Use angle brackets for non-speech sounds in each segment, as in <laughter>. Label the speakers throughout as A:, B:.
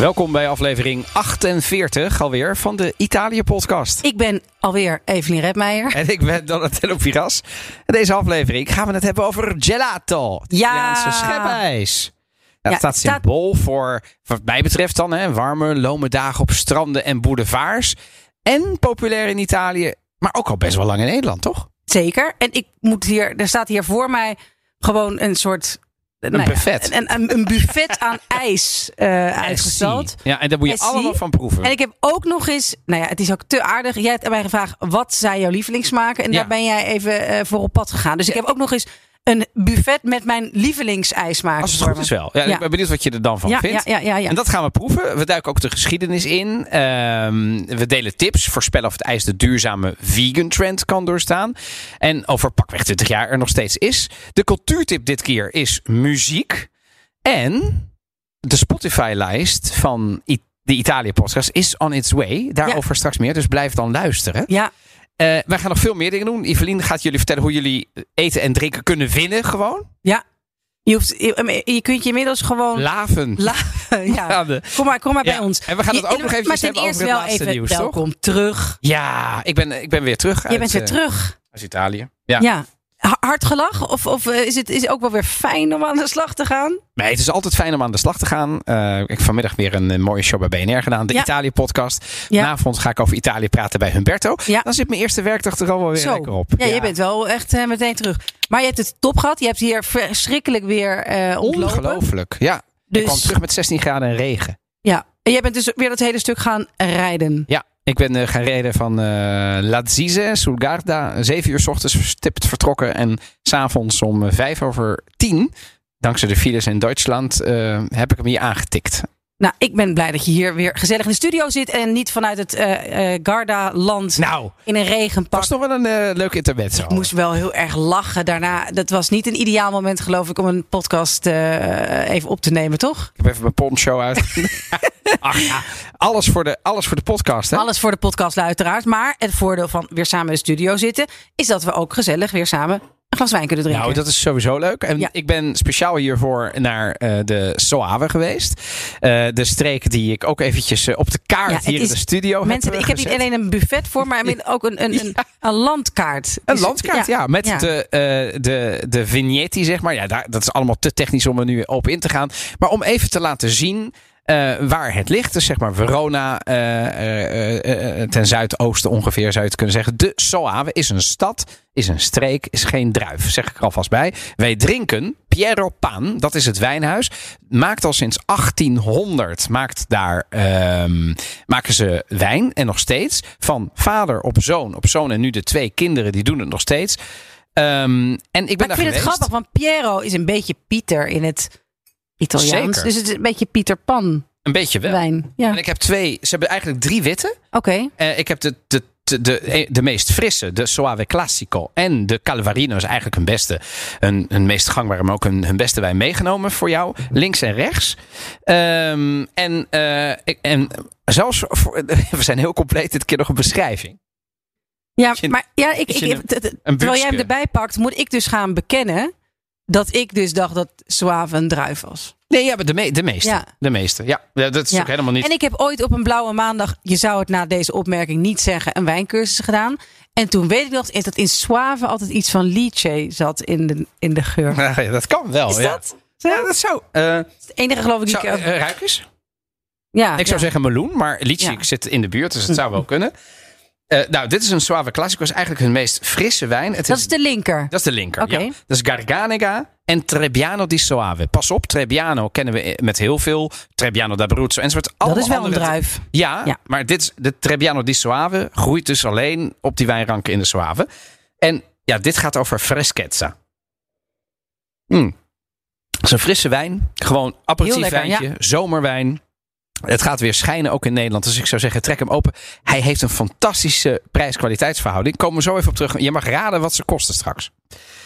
A: Welkom bij aflevering 48 alweer van de Italië-podcast.
B: Ik ben alweer Evelien Redmeijer.
A: En ik ben Donatello Piras. En deze aflevering gaan we het hebben over gelato. Italiaanse schepijs. Ja, het
B: Ja,
A: staat
B: staat-
A: symbool voor, wat mij betreft dan, hè, warme, lome dagen op stranden en boulevards. En populair in Italië, maar ook al best wel lang in Nederland, toch?
B: Zeker. En ik moet hier, er staat hier voor mij gewoon een soort. Nou ja,
A: buffet.
B: Een, een, een buffet aan <laughs> ijs eh, uitgestald.
A: Ja, en daar moet je allemaal van proeven.
B: En ik heb ook nog eens, nou ja, het is ook te aardig. Jij hebt mij gevraagd, wat zijn jouw lievelingssmaken? En
A: Ja.
B: daar ben jij even eh, voor op pad gegaan. Dus ik heb ook nog eens een buffet met mijn lievelingsijsmaken.
A: Als het goed is wel. Ja,
B: Ja.
A: Ik ben benieuwd wat je er dan van
B: Ja,
A: vindt.
B: ja, ja, ja.
A: En dat gaan we proeven. We duiken ook de geschiedenis in. Ehm, we delen tips. Voorspellen of het ijs de duurzame vegan trend kan doorstaan. En over pakweg 20 jaar er nog steeds is. De cultuurtip dit keer is muziek. En de Spotify-lijst van de Italië-podcast is on its way. Daarover straks meer. Dus blijf dan luisteren.
B: Ja,
A: wij gaan nog veel meer dingen doen. Evelien gaat jullie vertellen hoe jullie eten en drinken kunnen winnen. Gewoon.
B: ja. Je, hoeft, je, je kunt je inmiddels gewoon
A: Laven.
B: La- <laughs> ja. Kom maar, kom maar
A: Ja,
B: bij ons.
A: en we gaan het
B: Je-
A: ook nog
B: ten
A: hebben over het
B: wel
A: laatste
B: even
A: toch?
B: welkom terug.
A: Ja, ik ben, ik ben weer terug.
B: Je bent weer
A: eh,
B: terug.
A: uit Italië. Ja.
B: Ja. Ha- Hard gelachen? Of, of eh, is, het, is het ook wel weer fijn om aan de slag te gaan?
A: Nee, het is altijd fijn om aan de slag te gaan. Eh, ik heb vanmiddag weer een, mooie show bij BNR gedaan. De
B: Ja.
A: Italië-podcast.
B: Ja.
A: Vanavond ga ik over Italië praten bij Humberto.
B: Ja.
A: Dan zit mijn eerste werkdag er al wel weer
B: Zo.
A: lekker op.
B: Ja, je bent wel echt eh, meteen terug. Maar je hebt het top gehad. Je hebt hier verschrikkelijk weer ontlopen.
A: Ongelooflijk. Ja, ik
B: Dus,
A: kwam terug met 16 graden en regen.
B: ja. En jij bent dus weer dat hele stuk gaan rijden.
A: Ja, ik ben eh, gaan rijden van eh Lazise, sul Garda. Zeven uur 's ochtends stipt vertrokken. En s'avonds om eh, vijf over tien, dankzij de files in Duitsland, heb ik hem hier aangetikt.
B: Nou, ik ben blij dat je hier weer gezellig in de studio zit. En niet vanuit het eh, Garda-land
A: Nou,
B: in een regenpak.
A: was nog wel een eh, leuk intermezzo.
B: Ik moest wel heel erg lachen daarna. Dat was niet een ideaal moment, geloof ik, om een podcast even op te nemen, toch?
A: Ik heb even mijn poncho uit. <laughs> Ach ja, alles voor de, alles voor de podcast, hè?
B: Alles voor de podcast, uiteraard. Maar het voordeel van weer samen in de studio zitten, is dat we ook gezellig weer samen glas wijn kunnen drinken.
A: Nou, dat is sowieso leuk. En
B: Ja.
A: ik ben speciaal hiervoor naar eh, de Soave geweest. Eh, de streek die ik ook eventjes eh, op de kaart
B: Ja,
A: hier in de studio
B: Mensen,
A: heb
B: ik heb niet alleen een buffet voor, maar ook een, een, <laughs> een, een landkaart.
A: Een landkaart, ja. met. De, de, de vignetti, zeg maar. Ja, daar, dat is allemaal te technisch om er nu op in te gaan. Maar om even te laten zien waar het ligt. Dus zeg maar Verona, eh, eh, eh, eh, ten zuidoosten ongeveer zou je het kunnen zeggen. De Soave is een stad, is een streek, is geen druif. Zeg ik er alvast bij. Wij drinken Piero Pan, dat is het wijnhuis. Maakt al sinds 1800, maakt daar, ehm, maken ze wijn. En nog steeds. Van vader op zoon, op zoon en nu de twee kinderen, die doen het nog steeds. Ehm, en ik ben
B: Maar ik vind
A: geweest.
B: het grappig, want Piero is een beetje Pieter in het Italiaans.
A: Zeker.
B: Dus het is een beetje Pieter Pan
A: Een beetje wel.
B: wijn. Ja,
A: En
B: oké.
A: ik heb twee, ze hebben eigenlijk drie witte. Eh, ik heb de, de, de, de, de meest frisse, de Soave Classico. En de Calvarino is eigenlijk hun beste, hun, hun meest gangbare, maar ook hun, hun beste wijn meegenomen voor jou. Links en rechts. Ehm, en, eh, ik, en zelfs, voor, <laughs> we zijn heel compleet dit keer nog een beschrijving.
B: Ja, maar ja, ik, ik,
A: een
B: terwijl jij hem erbij pakt, moet ik dus gaan bekennen dat ik dus dacht dat Suave een druif was.
A: Nee, ja, de, me, de meeste.
B: Ja.
A: De meeste, ja. Dat is
B: Ja.
A: ook helemaal niet...
B: En ik heb ooit op een blauwe maandag, je zou het na deze opmerking niet zeggen, een wijncursus gedaan. En toen weet ik nog dat in Suave altijd iets van lychee zat in de, in de geur. <laughs>
A: Ja, dat kan wel,
B: Is
A: ja.
B: dat?
A: Ja, dat zou... eh,
B: Het enige geloof ik
A: zou
B: ik...
A: eh, ruik eens?
B: ja,
A: Ik zou zeggen meloen, maar
B: Ja.
A: zit in de buurt, dus het zou wel kunnen. Eh, nou, dit is een Suave Classico. is eigenlijk hun meest frisse wijn. Het
B: Dat is de linker.
A: dat is de linker.
B: Oké.
A: Ja. Dat is Garganega en Trebbiano di Soave. Pas op, Trebbiano kennen we met heel veel. Trebbiano d'Abruzzo enzovoort.
B: Dat
A: Allemaal
B: is wel een druif.
A: Ja,
B: Ja.
A: maar dit is, de Trebbiano di Soave groeit dus alleen op die wijnranken in de Soave. En ja, dit gaat over freschezza. Mm. Het is een frisse wijn. Gewoon
B: Heel
A: aperitiefwijntje,
B: lekker,
A: zomerwijn. Het gaat weer schijnen ook in Nederland. Dus ik zou zeggen, trek hem open. Hij heeft een fantastische prijs-kwaliteitsverhouding. Komen we zo even op terug. Je mag raden wat ze kosten straks.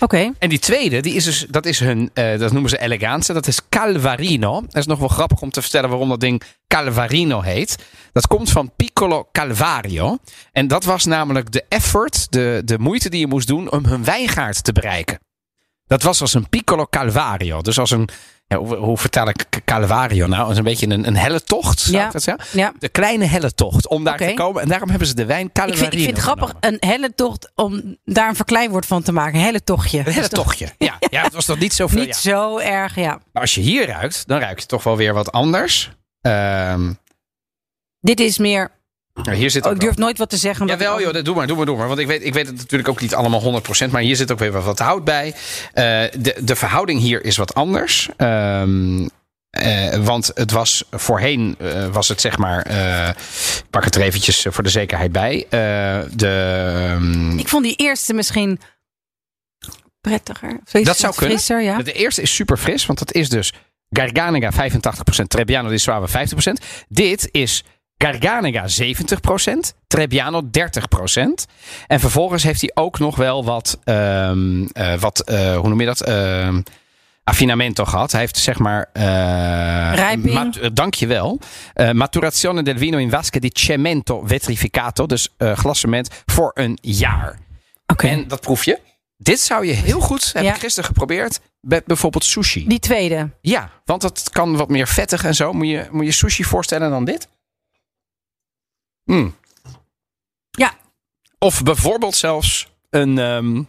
B: Oké.
A: En die tweede, die is dus, dat is hun, eh, dat noemen ze elegance. Dat is Calvarino. Dat is nog wel grappig om te vertellen waarom dat ding Calvarino heet. Dat komt van Piccolo Calvario. En dat was namelijk de effort, de, de moeite die je moest doen om hun wijngaard te bereiken. Dat was als een piccolo calvario. Dus als een, ja, hoe, hoe vertaal ik calvario nou? Als een beetje een, een helle tocht, zou
B: Ja.
A: ik dat zeggen?
B: Ja.
A: De kleine helle tocht, om daar te komen. En daarom hebben ze de wijn
B: Ik
A: calvario
B: vind, ik vind het grappig, een helle tocht, om daar een verkleinwoord van te maken. Een helle tochtje.
A: Een helle tochtje. Ja, <laughs> ja, het was toch niet zoveel.
B: Niet zo erg, ja.
A: Maar als je hier ruikt, dan ruik je toch wel weer wat anders. Ehm,
B: Dit is meer...
A: nou, hier zit
B: Oh, ik
A: wel-
B: durf nooit wat te zeggen.
A: Jawel, joh, dat- doe maar, doe maar, doe maar. Want ik weet, ik weet het natuurlijk ook niet allemaal 100%. Maar hier zit ook weer wat- hout bij. Eh, de, de verhouding hier is wat anders. Ehm, eh, want het was voorheen, eh, was het zeg maar. ik pak het er eventjes voor de zekerheid bij. De, ehm,
B: Ik vond die eerste misschien prettiger.
A: Dat zou kunnen.
B: Frisser, ja.
A: De eerste is super fris, want dat is dus Garganega 85%, Trebbiano di Suave 50%. Dit is Garganega 70%, Trebbiano 30%. En vervolgens heeft hij ook nog wel wat, ehm, eh, wat eh, hoe noem je dat? Ehm affinamento gehad. Hij heeft zeg maar... eh
B: Rijping.
A: mat- eh, dankjewel. Eh maturazione del vino in vasche di cemento vetrificato. Dus eh glassement voor een jaar.
B: Oké.
A: En dat proef je. Dit zou je heel goed, heb
B: Ja.
A: ik gisteren geprobeerd, met bijvoorbeeld sushi.
B: Die tweede.
A: Ja, want dat kan wat meer vettig en zo. Moet je, moet je sushi voorstellen dan dit? Mm.
B: Ja.
A: Of bijvoorbeeld zelfs een, ehm,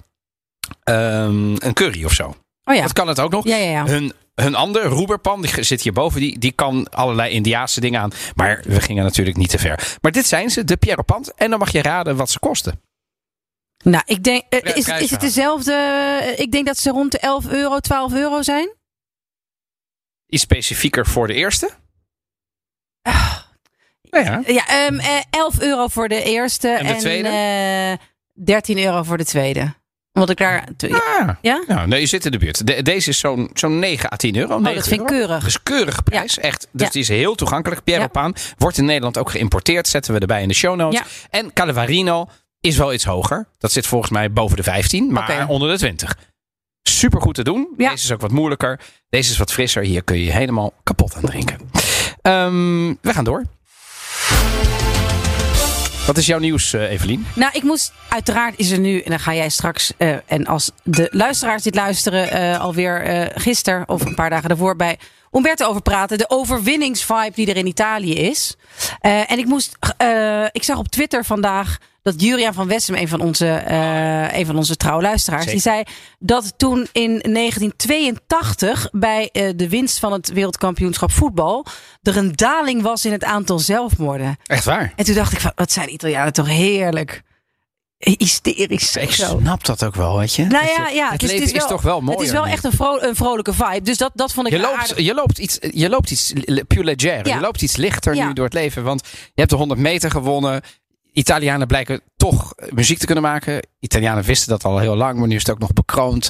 A: ehm, een curry of zo.
B: Oh ja.
A: Dat kan het ook nog.
B: Ja, ja, ja.
A: Hun, hun ander, roeberpan, die zit hierboven, die, die kan allerlei Indiaanse dingen aan. Maar we gingen natuurlijk niet te ver. Maar dit zijn ze, de Pierre Pant. En dan mag je raden wat ze kosten.
B: Nou, ik denk, eh, is, is het dezelfde? eh, Ik denk dat ze rond de 11 euro, 12 euro zijn.
A: Iets specifieker voor de eerste. Nou ja.
B: Ja, ehm, eh, 11 euro voor de eerste.
A: En de tweede?
B: eh, 13 euro voor de tweede. Omdat ik daar...
A: Ah,
B: Ja?
A: Nou, nee, je zit in de buurt. De- deze is zo'n zo'n 9 à 10 euro.
B: Oh,
A: 9
B: dat vind ik keurig.
A: Dus keurige prijs. Echt. Dus
B: Ja.
A: die is heel toegankelijk. Pierre
B: Ja.
A: Paan wordt in Nederland ook geïmporteerd. Zetten we erbij in de show notes.
B: Ja.
A: En Calavarino is wel iets hoger. Dat zit volgens mij boven de 15, maar onder de 20. Super goed te doen.
B: Ja.
A: Deze is ook wat moeilijker. Deze is wat frisser. Hier kun je helemaal kapot aan drinken. Ehm, we gaan door. Wat is jouw nieuws, eh, Evelien?
B: Nou, ik moest, uiteraard is er nu, en dan ga jij straks, eh, en als de luisteraars dit luisteren, eh, alweer eh gisteren of een paar dagen daarvoor bij Umberto over praten. De overwinningsvibe die er in Italië is. En ik moest, ik zag op Twitter vandaag dat Juriaan van Wessem, een van onze, eh, een van onze trouwluisteraars, die zei dat toen in 1982 bij eh, de winst van het wereldkampioenschap voetbal er een daling was in het aantal zelfmoorden.
A: Echt waar?
B: En toen dacht ik van, wat zijn de Italianen toch heerlijk. Hysterisch.
A: Ik snap dat ook wel, weet je.
B: Nou ja, ja.
A: Het
B: dus
A: leven is, toch wel mooi.
B: Het is wel echt een, vro- een vrolijke vibe. Dus dat, dat vond ik
A: Je loopt,
B: aardig.
A: je loopt iets, je loopt iets plus leger.
B: Ja.
A: Je loopt iets lichter
B: Ja.
A: nu door het leven. Want je hebt de 100 meter gewonnen. Italianen blijken toch muziek te kunnen maken. Italianen wisten dat al heel lang, maar nu is het ook nog bekroond.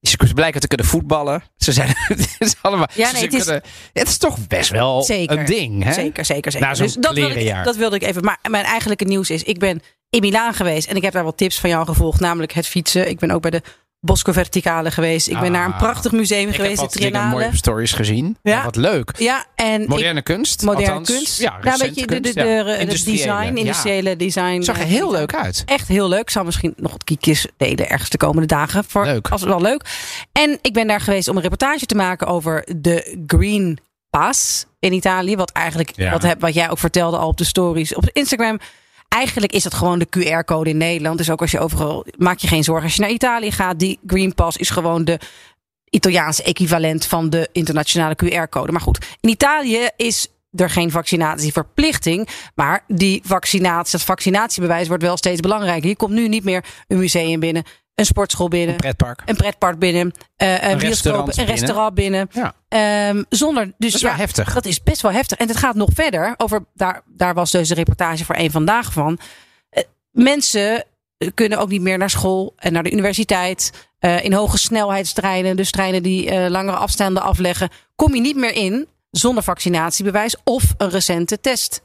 A: Ze blijken te kunnen voetballen. Ze zijn <laughs> het is allemaal.
B: Ja, nee, het is-
A: kunnen- het is toch best wel
B: Zeker.
A: een ding, hè?
B: Zeker, zeker, zeker.
A: Na zo'n
B: dus dat wilde, ik, dat wilde ik even. Maar mijn eigenlijke nieuws is, ik ben in Milaan geweest. En ik heb daar wat tips van jou gevolgd. Namelijk het fietsen. Ik ben ook bij de Bosco Verticale geweest. Ik ben
A: Ah.
B: naar een prachtig museum
A: Ik heb
B: geweest
A: wat dingen
B: Triennale.
A: mooie stories gezien.
B: Ja.
A: Ja. Wat leuk.
B: Ja, en ik-
A: Moderne kunst.
B: moderne
A: althans.
B: kunst.
A: Ja,
B: nou, weet je, de, de,
A: kunst,
B: de,
A: ja.
B: de- het
A: Industriële,
B: design,
A: ja.
B: industriële design.
A: Zag er
B: eh,
A: heel leuk uit.
B: Echt heel leuk. Ik zal misschien nog wat kiekjes delen ergens de komende dagen. Voor,
A: Leuk.
B: Als wel leuk. En ik ben daar geweest om een reportage te maken over de Green Pass in Italië. Wat eigenlijk, wat, heb, wat jij ook vertelde al op de stories op Instagram. Eigenlijk is dat gewoon de QR-code in Nederland. Dus ook als je overal, maak je geen zorgen. Als je naar Italië gaat, die Green Pass is gewoon de Italiaanse equivalent van de internationale QR-code. Maar goed, in Italië is er geen vaccinatieverplichting. Maar die vaccinatie, dat vaccinatiebewijs wordt wel steeds belangrijker. Je komt nu niet meer een museum binnen, een sportschool binnen,
A: Pretpark.
B: een pretpark binnen, eh, een, bioscoop,
A: restaurant
B: een
A: binnen.
B: restaurant binnen.
A: Ja.
B: Ehm, zonder, dus
A: Dat is
B: ja,
A: wel heftig.
B: dat is best wel heftig. En het gaat nog verder. Over, daar, daar was dus een reportage voor één vandaag van. Eh, mensen kunnen ook niet meer naar school en naar de universiteit. Eh, in hoge snelheidstreinen, dus treinen die langere afstanden afleggen, kom je niet meer in zonder vaccinatiebewijs of een recente test.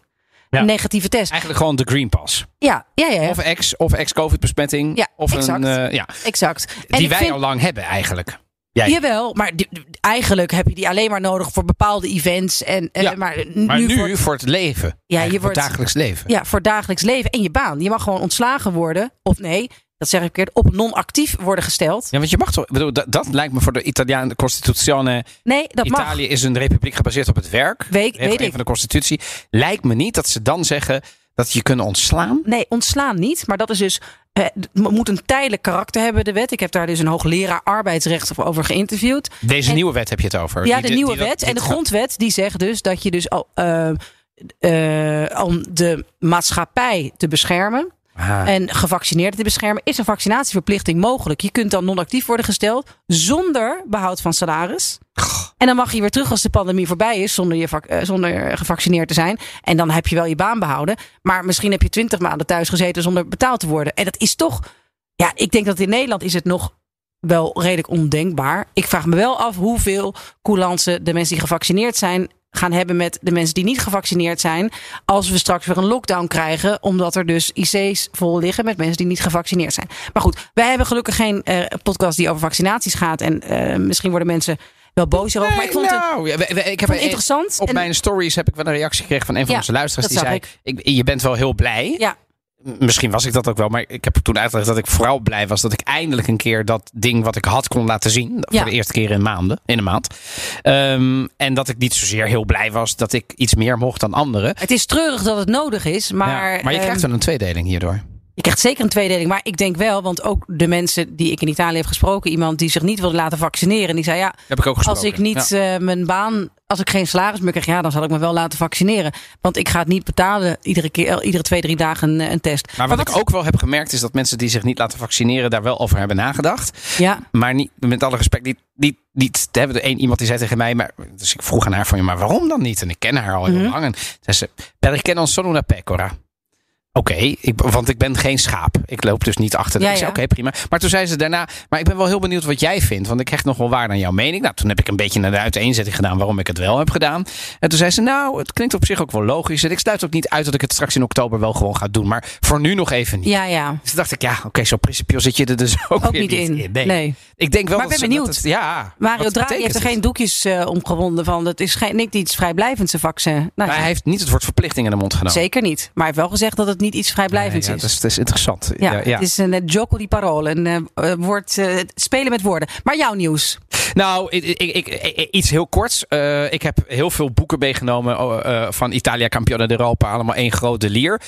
A: Ja.
B: Negatieve test.
A: Eigenlijk gewoon de Green Pass.
B: Ja, ja, ja, ja.
A: Of ex, of ex-COVID-besmetting.
B: Ja,
A: of
B: exact.
A: een, eh, ja,
B: exact. En
A: die wij
B: vind-
A: al lang hebben eigenlijk. Jij.
B: Jawel, maar die- eigenlijk heb je die alleen maar nodig voor bepaalde events. En, eh, maar,
A: maar nu,
B: voor,
A: voor, het leven. Ja, je
B: wordt-
A: voor het dagelijks leven.
B: ja, voor dagelijks leven en je baan. Je mag gewoon ontslagen worden. Of nee, dat zeg ik verkeerd, op non-actief worden gesteld.
A: Ja, want je mag toch. Bedoel, dat, dat lijkt me voor de Italiaan, de Constituzione.
B: Nee, dat mag.
A: Italië is een republiek gebaseerd op het werk.
B: Weet- weet ik.
A: van de Constitutie. Lijkt me niet dat ze dan zeggen dat je kunnen ontslaan.
B: Nee, ontslaan niet. Maar dat is dus. eh, Het moet een tijdelijk karakter hebben, de wet. Ik heb daar dus een hoogleraar arbeidsrecht over geïnterviewd.
A: Deze
B: En-
A: nieuwe wet heb je het over.
B: Ja, de
A: die-
B: nieuwe
A: die
B: wet. En de grondwet die zegt dus dat je dus al. eh, eh, om de maatschappij te beschermen
A: Ah.
B: en gevaccineerden te beschermen, is een vaccinatieverplichting mogelijk. Je kunt dan non-actief worden gesteld zonder behoud van salaris. En dan mag je weer terug als de pandemie voorbij is, zonder, je eh, zonder gevaccineerd te zijn. En dan heb je wel je baan behouden. Maar misschien heb je twintig maanden thuis gezeten zonder betaald te worden. En dat is toch. Ja, ik denk dat in Nederland is het nog wel redelijk ondenkbaar. Ik vraag me wel af hoeveel coulance de mensen die gevaccineerd zijn gaan hebben met de mensen die niet gevaccineerd zijn. Als we straks weer een lockdown krijgen. Omdat er dus IC's vol liggen met mensen die niet gevaccineerd zijn. Maar goed, wij hebben gelukkig geen eh, podcast die over vaccinaties gaat. En eh, misschien worden mensen wel boos hierover. maar ik vond het,
A: nou, ja, we- we- ik heb
B: vond het
A: een-
B: interessant.
A: Op
B: En-
A: mijn stories heb ik wel een reactie gekregen van een van
B: Ja,
A: onze luisteraars. Die zei: ik, Je bent wel heel blij.
B: Ja.
A: Misschien was ik dat ook wel, maar ik heb toen uitgelegd dat ik vooral blij was dat ik eindelijk een keer dat ding wat ik had kon laten zien.
B: Ja.
A: Voor de eerste keer in maanden, in een maand. Ehm, en dat ik niet zozeer heel blij was dat ik iets meer mocht dan anderen.
B: Het is treurig dat het nodig is. Maar,
A: Ja, maar je
B: ehm,
A: krijgt wel een tweedeling hierdoor.
B: Je krijgt zeker een tweedeling. Maar ik denk wel, want ook de mensen die ik in Italië heb gesproken, iemand die zich niet wilde laten vaccineren, die zei ja,
A: Heb ik ook
B: als ik niet eh, mijn baan, als ik geen salaris meer krijg, ja, dan zal ik me wel laten vaccineren. Want ik ga het niet betalen iedere keer, eh, iedere twee, drie dagen een, een test.
A: Maar wat ik ook wel heb gemerkt is dat mensen die zich niet laten vaccineren daar wel over hebben nagedacht.
B: Ja,
A: Maar niet, met alle respect, niet, niet, niet. Hebben er één iemand die zei tegen mij, maar, dus ik vroeg aan haar van, ja, maar waarom dan niet? En ik ken haar al heel
B: Mhm.
A: lang. En zei ze, perché non sono una pecora. Oké, want ik ben geen schaap. Ik loop dus niet achter. de-
B: Ja, ja.
A: oké, prima. Maar toen zei ze daarna, maar ik ben wel heel benieuwd wat jij vindt. Want ik hecht nog wel waar aan jouw mening. Nou, toen heb ik een beetje naar de uiteenzetting gedaan waarom ik het wel heb gedaan. En toen zei ze, nou, het klinkt op zich ook wel logisch. En ik sluit ook niet uit dat ik het straks in oktober wel gewoon ga doen. Maar voor nu nog even niet.
B: ja, ja.
A: Dus dacht ik, ja, oké, zo principieel zit je er dus <laughs> ook,
B: niet in.
A: Nee.
B: Nee.
A: Ik denk wel
B: Maar ik ben benieuwd.
A: het- ja,
B: Mario Draghi heeft er geen doekjes eh, omgewonden van. Dat is geen, niks iets vrijblijvends, een vaccin. Nou,
A: Maar hij heeft niet het woord verplichting in de mond genomen.
B: Zeker niet. Maar hij heeft wel gezegd dat het niet iets vrijblijvends
A: Ja,
B: is.
A: dat is, dat is interessant.
B: Ja, het is een eh, gioco di parole. Een eh, eh, woord, spelen met woorden. Maar jouw nieuws.
A: Nou, ik, ik, iets heel korts. Ik heb heel veel boeken meegenomen oh, van Italia Campione d'Europa. Allemaal één grote lier.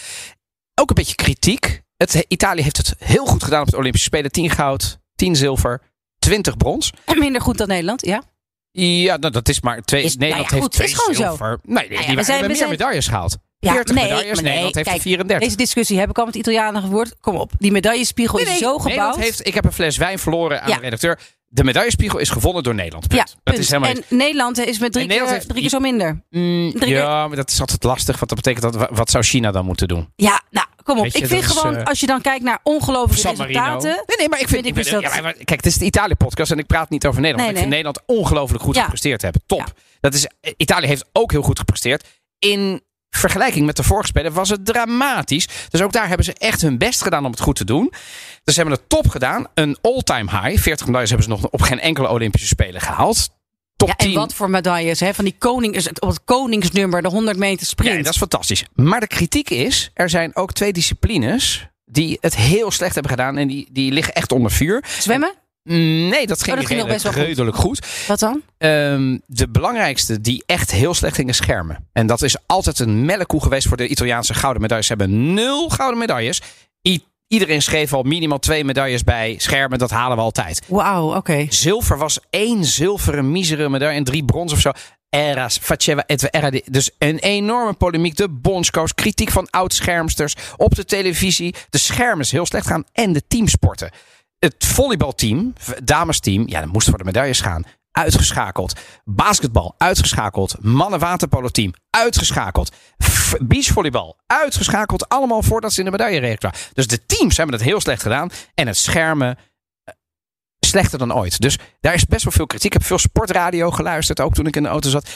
A: Ook een beetje kritiek. Het, Italië heeft het heel goed gedaan op de Olympische Spelen. 10 goud, 10 zilver, 20 brons.
B: Minder goed dan Nederland, ja.
A: Ja, nou, dat is maar twee.
B: Is-
A: Nederland
B: nou ja,
A: heeft
B: goed,
A: twee
B: is gewoon zo.
A: zilver. Nee, die
B: ja, we
A: hebben
B: zijn- we
A: meer medailles gehaald.
B: Ja,
A: 40
B: nee,
A: medailles.
B: maar nee,
A: Nederland heeft er
B: kijk,
A: 34.
B: Deze discussie heb ik al met Italianen gevoerd. Kom op, die medaillespiegel
A: Nee,
B: is
A: nee,
B: zo gebouwd.
A: Nederland heeft, ik heb een fles wijn verloren aan
B: Ja.
A: de redacteur. De medaillespiegel is gewonnen door Nederland. Punt.
B: ja,
A: Dat
B: punt.
A: is helemaal
B: en
A: niet-
B: Nederland is met drie, keer,
A: heeft-
B: drie keer zo minder.
A: Mm,
B: Drie
A: ja, maar dat is altijd lastig. Want dat betekent dat wat zou China dan moeten doen?
B: Ja, nou, kom op.
A: Je,
B: ik vind
A: is,
B: gewoon,
A: eh,
B: als je dan kijkt naar ongelooflijke resultaten.
A: Nee, nee, maar ik vind,
B: vind ik dus
A: ben-
B: dat-
A: ja, maar kijk, het is de Italië-podcast en ik praat niet over Nederland.
B: Nee,
A: ik vind
B: nee.
A: Nederland ongelooflijk goed
B: Ja.
A: gepresteerd hebben. Top. Dat is, Italië heeft ook heel goed gepresteerd. In vergelijking met de vorige spelen was het dramatisch. Dus ook daar hebben ze echt hun best gedaan om het goed te doen. Dus ze hebben het top gedaan. Een all-time high. 40 medailles hebben ze nog op geen enkele Olympische Spelen gehaald. Top
B: Ja, en
A: 10.
B: wat voor medailles, hè? Van die koning, is het- op het koningsnummer, de 100 meter sprint.
A: Ja, dat is fantastisch. Maar de kritiek is, er zijn ook twee disciplines die het heel slecht hebben gedaan. En die, die liggen echt onder vuur.
B: Zwemmen?
A: Nee, dat ging,
B: Oh, dat ging
A: redelijk,
B: best wel goed.
A: redelijk goed.
B: Wat dan?
A: Ehm, de belangrijkste die echt heel slecht gingen schermen. En dat is altijd een melkkoe geweest voor de Italiaanse gouden medailles. Ze hebben nul gouden medailles. I- iedereen schreef al minimaal twee medailles bij schermen. Dat halen we altijd.
B: Wauw, oké.
A: Zilver was één zilveren misere medaille en drie brons of zo. Era, faceva, et era dus een enorme polemiek. De bondscoach, kritiek van oud-schermsters op de televisie. De schermen is heel slecht gaan en de teamsporten. Het volleybalteam, damesteam, ja, dat moest voor de medailles gaan. Uitgeschakeld. Basketbal, uitgeschakeld. Mannen-waterpolo-team, uitgeschakeld. Beachvolleybal, uitgeschakeld. Allemaal voordat ze in de medaillereek kwamen. Dus de teams hebben het heel slecht gedaan. En het schermen eh, slechter dan ooit. Dus daar is best wel veel kritiek. Ik heb veel sportradio geluisterd, ook toen ik in de auto zat.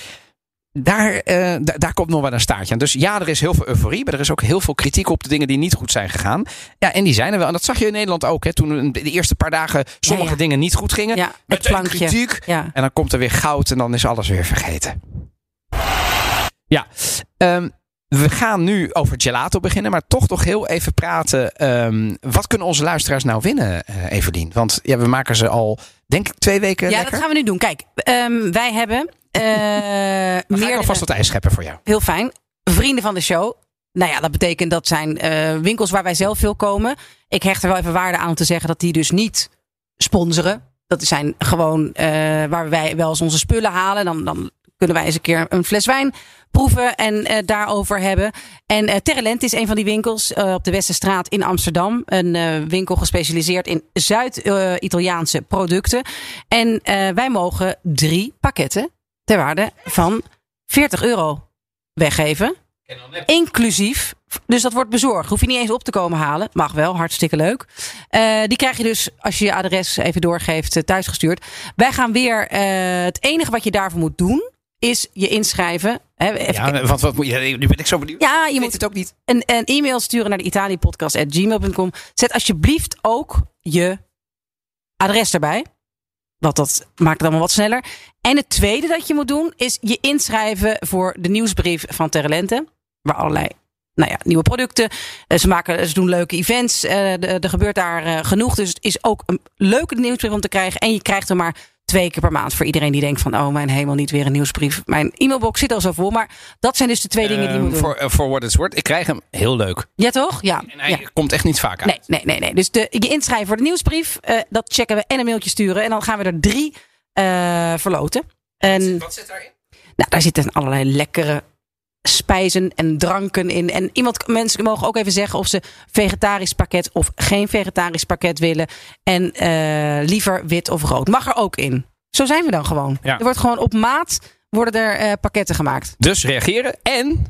A: Daar, eh, da- daar komt nog wel een staartje aan. Dus ja, er is heel veel euforie. Maar er is ook heel veel kritiek op de dingen die niet goed zijn gegaan. Ja, en die zijn er wel. En dat zag je in Nederland ook. Hè, toen de eerste paar dagen sommige
B: ja.
A: dingen niet goed gingen.
B: Ja, plankje.
A: kritiek.
B: Ja.
A: En dan komt er weer goud en dan is alles weer vergeten. Ja, ehm, we gaan nu over gelato beginnen, maar toch nog heel even praten. ehm, wat kunnen onze luisteraars nou winnen, eh, Evelien? Want ja, we maken ze al, denk ik, twee weken
B: Ja,
A: lekker.
B: dat gaan we nu doen. Kijk, ehm, wij hebben <laughs>
A: ga ik
B: meer
A: alvast wat ijs scheppen voor jou.
B: heel fijn. Vrienden van de show. Nou ja, dat betekent dat zijn eh, winkels waar wij zelf veel komen. Ik hecht er wel even waarde aan om te zeggen dat die dus niet sponsoren. Dat zijn gewoon waar wij wel eens onze spullen halen. Dan, dan kunnen wij eens een keer een fles wijn proeven en eh, daarover hebben. En eh Terrelent is een van die winkels eh, op de Westerstraat in Amsterdam. Een winkel gespecialiseerd in Zuid-Italiaanse producten. En wij mogen drie pakketten ter waarde van 40 euro weggeven. Inclusief. Dus dat wordt bezorgd. Hoef je niet eens op te komen halen. Mag wel, hartstikke leuk. Die krijg je dus, als je je adres even doorgeeft, thuisgestuurd. Wij gaan weer. het enige wat je daarvoor moet doen, is je inschrijven. Hè,
A: Ja, want wat moet je, nu ben ik zo benieuwd.
B: ja, je
A: weet
B: moet
A: het ook niet.
B: een, een e-mail sturen naar de italiëpodcast.gmail.com. Zet alsjeblieft ook je adres erbij. Want dat maakt het allemaal wat sneller. En het tweede dat je moet doen, is je inschrijven voor de nieuwsbrief van Terrelente. Waar allerlei nou ja, nieuwe producten. eh, Ze, maken, ze doen leuke events. eh, Er gebeurt daar eh, genoeg. Dus het is ook een leuke nieuwsbrief om te krijgen. En je krijgt er maar twee keer per maand. Voor iedereen die denkt van, oh mijn hemel, niet weer een nieuwsbrief. Mijn e-mailbox zit al zo vol. Maar dat zijn dus de twee dingen die
A: Ehm,
B: moet doen.
A: voor, what it's worth. Ik krijg hem heel leuk.
B: Ja, toch? Ja.
A: En hij
B: ja.
A: komt echt niet vaak uit.
B: Nee, nee, nee, nee. Dus de, je inschrijven voor de nieuwsbrief, eh, dat checken we en een mailtje sturen. En dan gaan we er drie eh, verloten. En
A: Wat zit daarin?
B: nou, daar zitten allerlei lekkere spijzen en dranken in. En iemand, mensen mogen ook even zeggen of ze vegetarisch pakket of geen vegetarisch pakket willen. En eh, liever wit of rood. Mag er ook in. Zo zijn we dan gewoon.
A: Ja.
B: Er wordt gewoon op maat worden er eh, pakketten gemaakt.
A: Dus reageren. En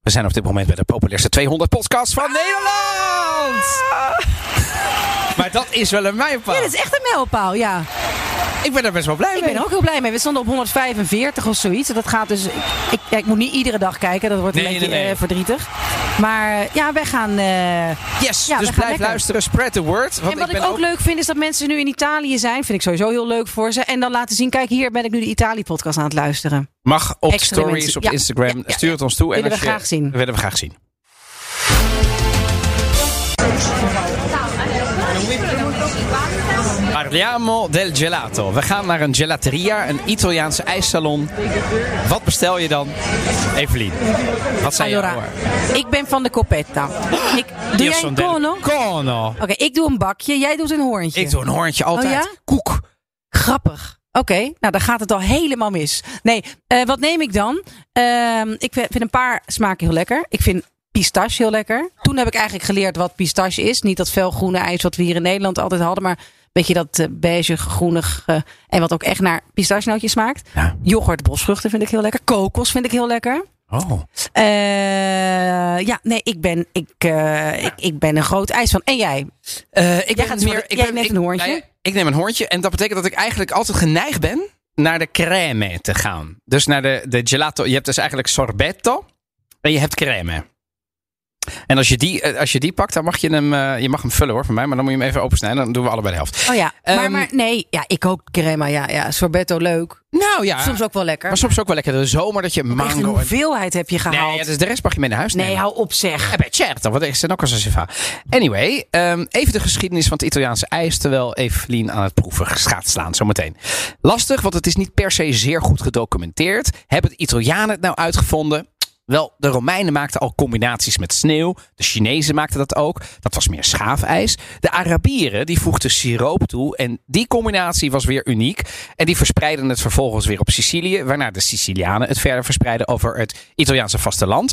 A: we zijn op dit moment bij de populairste 200 podcast van Nederland. Maar dat is wel een mijlpaal.
B: Ja, dat is echt een mijlpaal, ja.
A: Ik ben er best wel blij
B: Ik
A: mee.
B: ben er ook heel blij mee. We stonden op 145 of zoiets. Dat gaat dus. Ik, ik, ja, ik moet niet iedere dag kijken. Dat wordt een
A: Nee,
B: beetje
A: nee, nee.
B: eh, verdrietig. Maar ja, wij gaan. eh,
A: Yes,
B: Ja, we
A: dus blijf luisteren. Spread the word. Want
B: en wat ik,
A: ben
B: ook, leuk vind is dat mensen nu in Italië zijn. Vind ik sowieso heel leuk voor ze. En dan laten zien: kijk, hier ben ik nu de Italië-podcast aan het luisteren.
A: Mag op
B: Extra
A: stories
B: mensen.
A: op
B: Ja,
A: Instagram. Stuur het ons toe.
B: Willen
A: en
B: we
A: als je-
B: graag zien.
A: willen we graag zien. Parliamo del gelato. We gaan naar een gelateria, een Italiaanse ijssalon. Wat bestel je dan? Evelien, wat zijn
B: Allora,
A: jouw...
B: ik ben van de coppetta. <gasps> Ik, doe
A: Io
B: jij een
A: del
B: kono? Oké,
A: Cono.
B: ik doe een bakje. Jij doet een hoorntje.
A: Ik doe een hoorntje altijd.
B: Oh ja?
A: Koek.
B: Grappig. Oké, nou dan gaat het al helemaal mis. Nee, eh, wat neem ik dan? Ehm, ik vind een paar smaken heel lekker. Ik vind pistache heel lekker. Toen heb ik eigenlijk geleerd wat pistache is. Niet dat felgroene ijs wat we hier in Nederland altijd hadden, maar beetje dat eh, beige, groenig eh, en wat ook echt naar pistachenootjes smaakt.
A: Ja.
B: Yoghurt, bosvruchten vind ik heel lekker. Kokos vind ik heel lekker.
A: Oh.
B: Eh, ja, nee, ik ben, ik, eh, ik, ik ben een groot ijs van. En jij?
A: Eh, ik
B: Jij gaat voor de- jij neemt een hoorntje?
A: nou ja, ik neem een hoorntje. En dat betekent dat ik eigenlijk altijd geneigd ben naar de crème te gaan. Dus naar de, de gelato. Je hebt dus eigenlijk sorbetto en je hebt crème. En als je die, eh, als je die pakt, dan mag je hem, eh, je mag hem vullen hoor, van mij. Maar dan moet je hem even opensnijden. Dan doen we allebei de helft.
B: Oh ja, maar,
A: Ehm,
B: maar nee, ja, ik ook crema. Ja, ja, sorbetto leuk.
A: Nou ja,
B: Soms ook wel lekker.
A: maar soms ook wel lekker de zomer dat je
B: Echt een
A: mango... En,
B: hoeveelheid heb je gehaald.
A: nee, dus de rest mag je mee naar huis
B: Nee,
A: nemen.
B: hou op zeg.
A: Beh, certo, wat is er ook als een. Anyway, ehm, even de geschiedenis van het Italiaanse ijs, terwijl Evelien aan het proeven gaat slaan, zometeen. Lastig, want het is niet per se zeer goed gedocumenteerd. Hebben de Italianen het nou uitgevonden? Wel, de Romeinen maakten al combinaties met sneeuw. De Chinezen maakten dat ook. Dat was meer schaafijs. De Arabieren die voegden siroop toe. En die combinatie was weer uniek. En die verspreidden het vervolgens weer op Sicilië. Waarna de Sicilianen het verder verspreiden over het Italiaanse vasteland.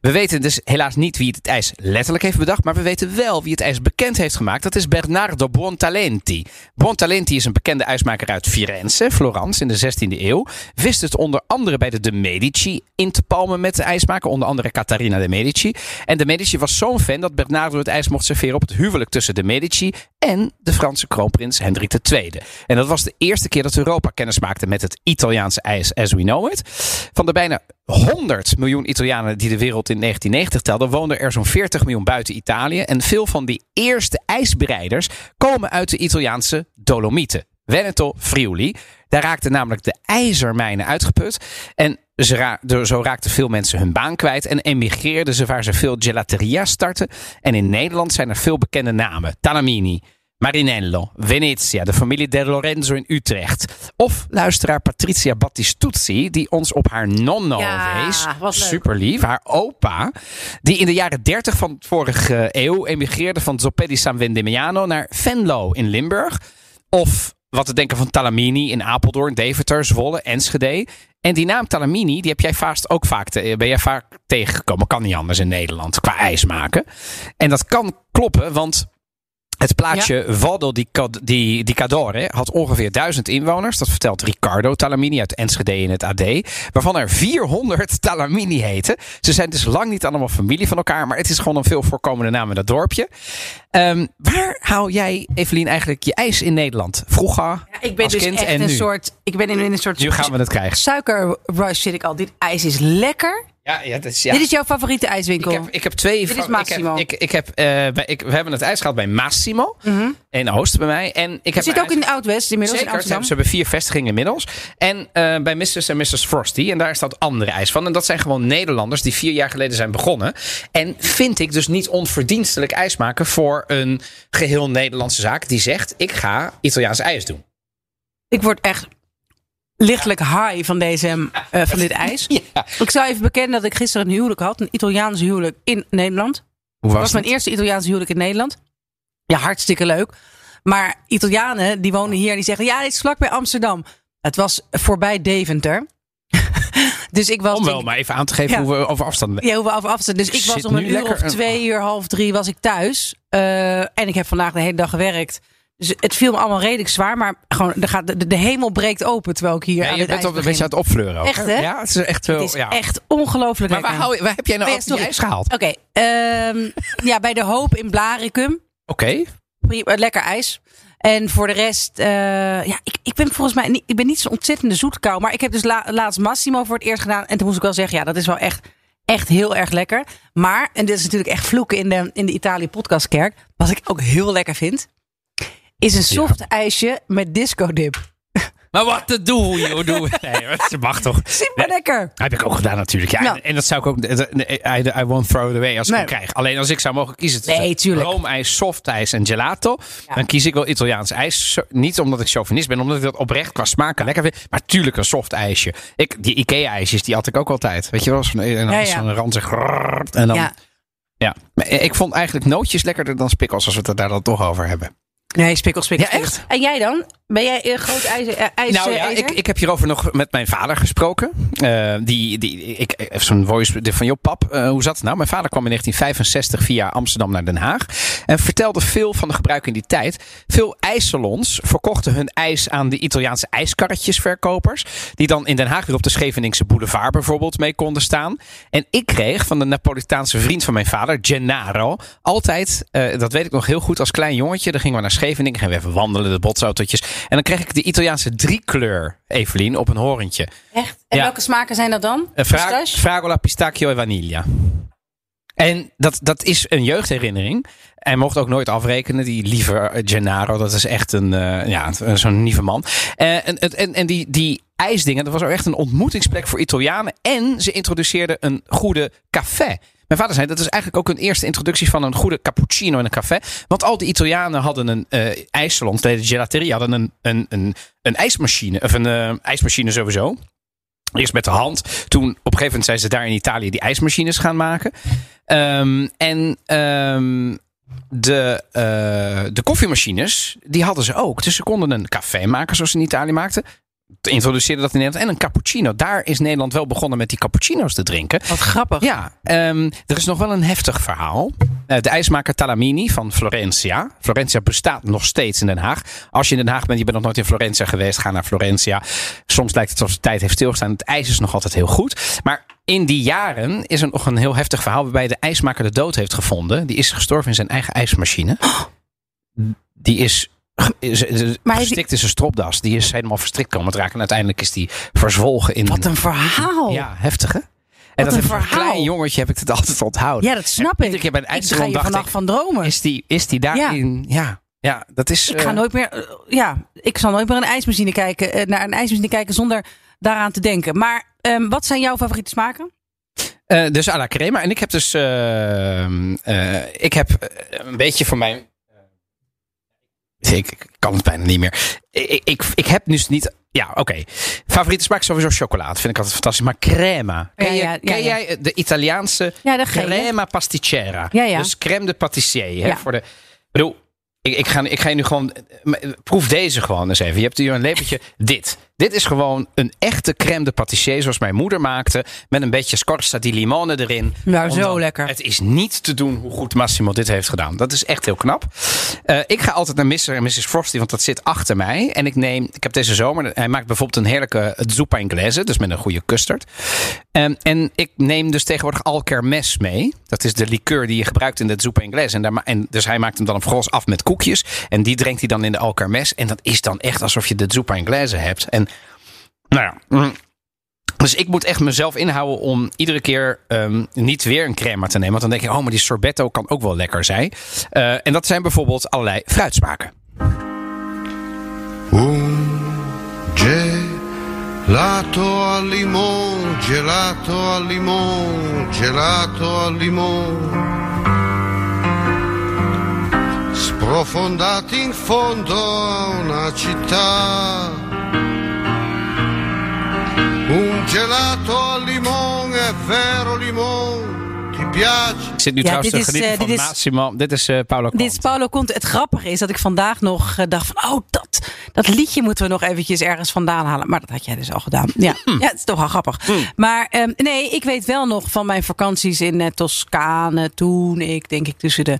A: We weten dus helaas niet wie het ijs letterlijk heeft bedacht. Maar we weten wel wie het ijs bekend heeft gemaakt. Dat is Bernardo Buontalenti. Buontalenti is een bekende ijsmaker uit Firenze, Florence, in de 16e eeuw. Wist het onder andere bij de de Medici in te palmen met de Onder andere Catarina de Medici. En de Medici was zo'n fan dat Bernardo het ijs mocht serveren op het huwelijk tussen de Medici en de Franse kroonprins Hendrik II. En dat was de eerste keer dat Europa kennis maakte met het Italiaanse ijs as we know it. Van de bijna 100 miljoen Italianen die de wereld in 1990 telden, woonden er zo'n 40 miljoen buiten Italië. En veel van die eerste ijsbereiders komen uit de Italiaanse Dolomieten. Veneto Friuli. Daar raakten namelijk de ijzermijnen uitgeput. En ze ra zo raakten veel mensen hun baan kwijt en emigreerden ze waar ze veel gelateria's starten. En in Nederland zijn er veel bekende namen. Talamini, Marinello, Venezia, de familie De Lorenzo in Utrecht. Of luisteraar Patricia Battistuzzi, die ons op haar nonno
B: Ja,
A: wees. Super lief. Haar opa, die in de jaren 30 van vorige eeuw emigreerde van Zoppe di San Vendemiano naar Venlo in Limburg. Of wat te denken van Talamini in Apeldoorn, Deventer, Zwolle, Enschede. En die naam Talamini, die heb jij vast ook vaak, te- ben jij vaak tegengekomen. Kan niet anders in Nederland, qua ijs maken. En dat kan kloppen, want het plaatsje Vado di, Cad- di, di Cadore had ongeveer 1000 inwoners. Dat vertelt Riccardo Talamini uit Enschede in het AD. Waarvan er 400 <laughs> Talamini heten. Ze zijn dus lang niet allemaal familie van elkaar. Maar het is gewoon een veel voorkomende naam in dat dorpje. Ehm, waar haal jij, Evelien, eigenlijk je ijs in Nederland? Vroeger,
B: Ik ben
A: als
B: dus
A: kind
B: echt
A: en
B: een
A: nu?
B: soort. Ik ben in, in een soort.
A: Nu gaan we het krijgen.
B: Suikerrush zit ik al. Dit ijs is lekker.
A: Ja, ja, is, ja.
B: Dit is jouw favoriete ijswinkel.
A: Ik heb, ik heb twee.
B: Dit is Massimo.
A: Ik heb, ik, ik heb, eh, bij, ik, we hebben het ijs gehad bij Massimo. In Oost bij mij. En ik heb
B: zit ook in
A: ijs-
B: Oud-West inmiddels
A: Zeker,
B: in Amsterdam.
A: ze hebben vier vestigingen inmiddels. En eh, bij Mrs. en Mrs. Frosty. En daar staat andere ijs van. En dat zijn gewoon Nederlanders die vier jaar geleden zijn begonnen. En vind ik dus niet onverdienstelijk ijs maken voor een geheel Nederlandse zaak. Die zegt, ik ga Italiaans ijs doen.
B: Ik word echt lichtelijk high van, deze, eh, van dit ijs. <laughs>
A: Ja.
B: Ik zou even bekennen dat ik gisteren een huwelijk had. Een Italiaans huwelijk in Nederland.
A: Hoe
B: Dat was mijn eerste Italiaans huwelijk in Nederland. Ja, hartstikke leuk. Maar Italianen die wonen hier en die zeggen... ja, dit is vlakbij Amsterdam. Het was voorbij Deventer. <laughs> dus ik was...
A: Om wel maar even aan te geven
B: Ja.
A: hoe we over afstand
B: Ja, hoe we over afstand. Dus ik was om een uur of twee uur, half drie was ik thuis. Eh, en ik heb vandaag de hele dag gewerkt. Dus het viel me allemaal redelijk zwaar. Maar gewoon, gaat, de, de hemel breekt open terwijl ik hier
A: Ja,
B: aan
A: je bent op een beetje aan het opfleuren. ook,
B: Echt, hè?
A: Ja, het is echt wel.
B: Het is
A: ja.
B: echt ongelooflijk
A: Maar waar, hou waar heb jij nou altijd
B: sorry.
A: ijs gehaald?
B: Oké, ehm, ja, bij de Hoop in Blaricum.
A: Oké.
B: Lekker ijs. En voor de rest, eh, ja, ik, ik ben volgens mij niet, ik ben niet zo'n ontzettende zoetkou. Maar ik heb dus la- laatst Massimo voor het eerst gedaan. En toen moest ik wel zeggen, ja, dat is wel echt, echt heel erg lekker. Maar, en dit is natuurlijk echt vloeken in de, in de Italië podcastkerk. Wat ik ook heel lekker vind, is een soft ijsje met disco dip.
A: Maar wat te doen, joh. Doe. <laughs> Nee, dat mag toch.
B: Super lekker.
A: Heb ik ook gedaan natuurlijk. Ja. En, en dat zou ik ook... I, I won't throw it away als ik hem krijg. Alleen als ik zou mogen kiezen tussen
B: Nee, tuurlijk.
A: roomijs, softijs en gelato... dan kies ik wel Italiaans ijs. Niet omdat ik chauvinist ben, omdat ik dat oprecht qua smaak lekker vind. Maar tuurlijk een soft ijsje. Ik, die Ikea-ijsjes, die had ik ook altijd. Weet je wel? Zo'n en dan
B: Ja,
A: is
B: ja.
A: zo'n ranzig... En dan, ja.
B: Ja.
A: Maar ik vond eigenlijk nootjes lekkerder dan spikkels... als we het daar dan toch over hebben.
B: Nee, spikkel, spikkel.
A: Ja,
B: spikkel. En jij dan? Ben jij een groot ijs, eh,
A: Nou ja,
B: eh,
A: ik, ik heb hierover nog met mijn vader gesproken. Eh, die, die, ik heb zo'n voice van Job Pap. eh, hoe zat het nou? Mijn vader kwam in 1965 via Amsterdam naar Den Haag. En vertelde veel van de gebruiken in die tijd. Veel ijssalons verkochten hun ijs aan de Italiaanse ijskarretjesverkopers. Die dan in Den Haag weer op de Scheveningse boulevard bijvoorbeeld mee konden staan. En ik kreeg van de Napolitaanse vriend van mijn vader, Gennaro, altijd, eh, dat weet ik nog heel goed, als klein jongetje. Dan gingen we naar Scheveningen, gingen we even wandelen, de botsautootjes. En dan kreeg ik de Italiaanse driekleur, Evelien, op een horentje.
B: Echt? En
A: Ja.
B: welke smaken zijn dat dan?
A: Eh, fra-
B: Pistache?
A: fragola, pistacchio en vaniglia. En dat, dat is een jeugdherinnering. En mocht ook nooit afrekenen, die lieve eh, Gennaro. Dat is echt een, eh, ja, zo'n lieve man. En, en, en die, die ijsdingen, dat was ook echt een ontmoetingsplek voor Italianen. En ze introduceerden een goede café. Mijn vader zei, dat is eigenlijk ook een eerste introductie van een goede cappuccino in een café. Want al die Italianen hadden een eh ijssalon, de gelaterie, hadden een, een, een, een ijsmachine. Of een eh, ijsmachine sowieso. Eerst met de hand. Toen op een gegeven moment zijn ze daar in Italië die ijsmachines gaan maken. Ehm, en ehm, de, eh, de koffiemachines, die hadden ze ook. Dus ze konden een café maken zoals ze in Italië maakten. Introduceerden dat in Nederland. En een cappuccino. Daar is Nederland wel begonnen met die cappuccino's te drinken.
B: Wat grappig.
A: Ja, ehm, er is nog wel een heftig verhaal. Eh, de ijsmaker Talamini van Florentia. Florentia bestaat nog steeds in Den Haag. Als je in Den Haag bent, je bent nog nooit in Florentia geweest, ga naar Florentia. Soms lijkt het alsof de tijd heeft stilgestaan. Het ijs is nog altijd heel goed. Maar in die jaren is er nog een heel heftig verhaal waarbij de ijsmaker de dood heeft gevonden. Die is gestorven in zijn eigen ijsmachine. Die is is- is-
B: Maar
A: verstikt in zijn stropdas. Die is helemaal verstrikt komen te raken. En uiteindelijk is die verzwolgen in...
B: Wat een verhaal.
A: Ja, heftig hè? En
B: Wat
A: dat
B: een
A: heb
B: verhaal.
A: klein jongetje heb ik het <laughs> altijd onthouden.
B: Ja, dat snap
A: En
B: ik.
A: een
B: ik
A: dacht
B: vannacht
A: ik,
B: van dromen.
A: is die, is die daarin? Ja. ja. Ja, dat is.
B: Ik ga
A: eh,
B: nooit meer, eh, ja, ik zal nooit meer een ijsmachine kijken, eh, naar een ijsmachine kijken zonder daaraan te denken. Maar ehm, wat zijn jouw favoriete smaken?
A: dus à la crema. En ik heb dus. eh, eh, ik heb een beetje voor mijn. Ik, kan het bijna niet meer. Ik, ik, ik heb dus niet. Ja, oké. Favoriete smaak is sowieso chocolade. Vind ik altijd fantastisch. Maar crema. Ken,
B: Ja,
A: je-
B: ja, ja,
A: ken
B: ja.
A: jij de Italiaanse crema pasticcera? Dus crème de pâtissier. Hè,
B: Ja.
A: voor de, ik bedoel, ik, ik, ga, ik ga je nu gewoon. Proef deze gewoon eens even. Je hebt hier een lepeltje. dit. Dit is gewoon een echte crème de pâtissier zoals mijn moeder maakte. Met een beetje scorza di limone erin.
B: Nou, zo lekker.
A: Het is niet te doen hoe goed Massimo dit heeft gedaan. Dat is echt heel knap. Eh, ik ga altijd naar Mr. en Mrs. Frosty, want dat zit achter mij. En ik neem, ik heb deze zomer, hij maakt bijvoorbeeld een heerlijke zuppa inglese. Dus met een goede custard. Ehm, en ik neem dus tegenwoordig Alkermes mee. Dat is de liqueur die je gebruikt in de zuppa inglese. En, daar, en dus hij maakt hem dan vervolgens af met koekjes. En die drinkt hij dan in de Alkermes. En dat is dan echt alsof je de zuppa inglese hebt. En nou ja... dus ik moet echt mezelf inhouden om iedere keer ehm, niet weer een crema te nemen. Want dan denk je, oh, maar die sorbetto kan ook wel lekker zijn. Eh, en dat zijn bijvoorbeeld allerlei fruitsmaken.
C: Un gelato al limone, gelato al limone, gelato al limone. Sprofondati in fondo a una città. Un gelato al limone, è vero limone, ti piace?
A: Ik zit nu
B: Ja,
A: trouwens te genieten
B: eh,
A: van
B: dit is-
A: Massimo. Dit is eh Paolo
B: Dit is
A: Conte.
B: Het grappige is dat ik vandaag nog eh, dacht van... oh, dat, dat liedje moeten we nog eventjes ergens vandaan halen. Maar dat had jij dus al gedaan. Ja,
A: Hmm.
B: ja het is toch wel grappig. Maar ehm, nee, ik weet wel nog van mijn vakanties in Toscane... toen ik, denk ik, tussen de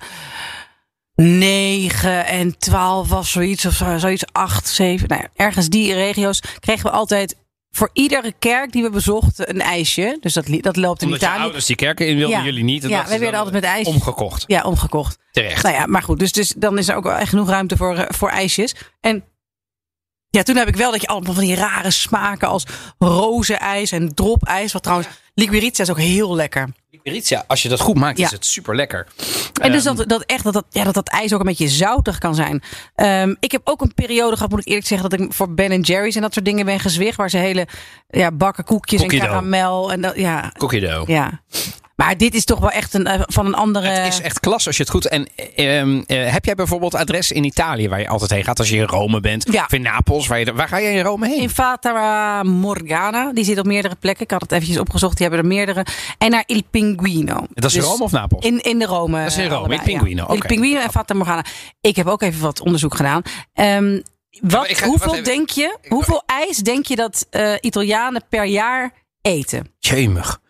B: 9 en 12 was zoiets. Of zo- zoiets, 8, 7. Nou ergens die regio's kregen we altijd... voor iedere kerk die we bezochten een ijsje. Dus dat, dat loopt in
A: Omdat je
B: Italië.
A: ouders die kerken in wilden,
B: Ja.
A: jullie niet. En
B: Ja, wij werden altijd met ijs.
A: Omgekocht.
B: Ja, omgekocht.
A: Terecht.
B: Nou ja, maar goed. Dus, dus dan is er ook wel echt genoeg ruimte voor, eh, voor ijsjes. En ja, toen heb ik wel dat je allemaal van die rare smaken als rozenijs en dropijs. Wat trouwens, liquirizia is ook heel lekker.
A: Liquirizia, als je dat goed maakt,
B: Ja.
A: is het super lekker.
B: En dus
A: Ehm,
B: dat, dat echt dat dat, ja, dat dat ijs ook een beetje zoutig kan zijn. Ehm, ik heb ook een periode gehad, moet ik eerlijk zeggen, dat ik voor Ben Jerry's en dat soort dingen ben gezwicht. Waar ze hele ja, bakken koekjes en karamel. En dat, ja,
A: Cookie dough.
B: ja. Maar dit is toch wel echt een, eh, van een andere...
A: Het is echt klas als je het goed. En ehm, eh, heb jij bijvoorbeeld adres in Italië waar je altijd heen gaat als je in Rome bent?
B: Ja.
A: Of in Napels? Waar, je, waar ga je in Rome heen?
B: In Fata Morgana, die zit op meerdere plekken. Ik had het eventjes opgezocht, die hebben er meerdere. En naar Il Pinguino.
A: dat is in
B: Dus
A: Rome of Napels?
B: In, in de Rome.
A: Dat is in Rome,
B: allebei,
A: Il Pinguino,
B: Ja. Il. Pinguino en Fata Morgana. Ik heb ook even wat onderzoek gedaan. Ehm, wat,
A: ga-
B: hoeveel denk je, hoeveel ijs denk je dat eh, Italianen per jaar eten?
A: Jemig.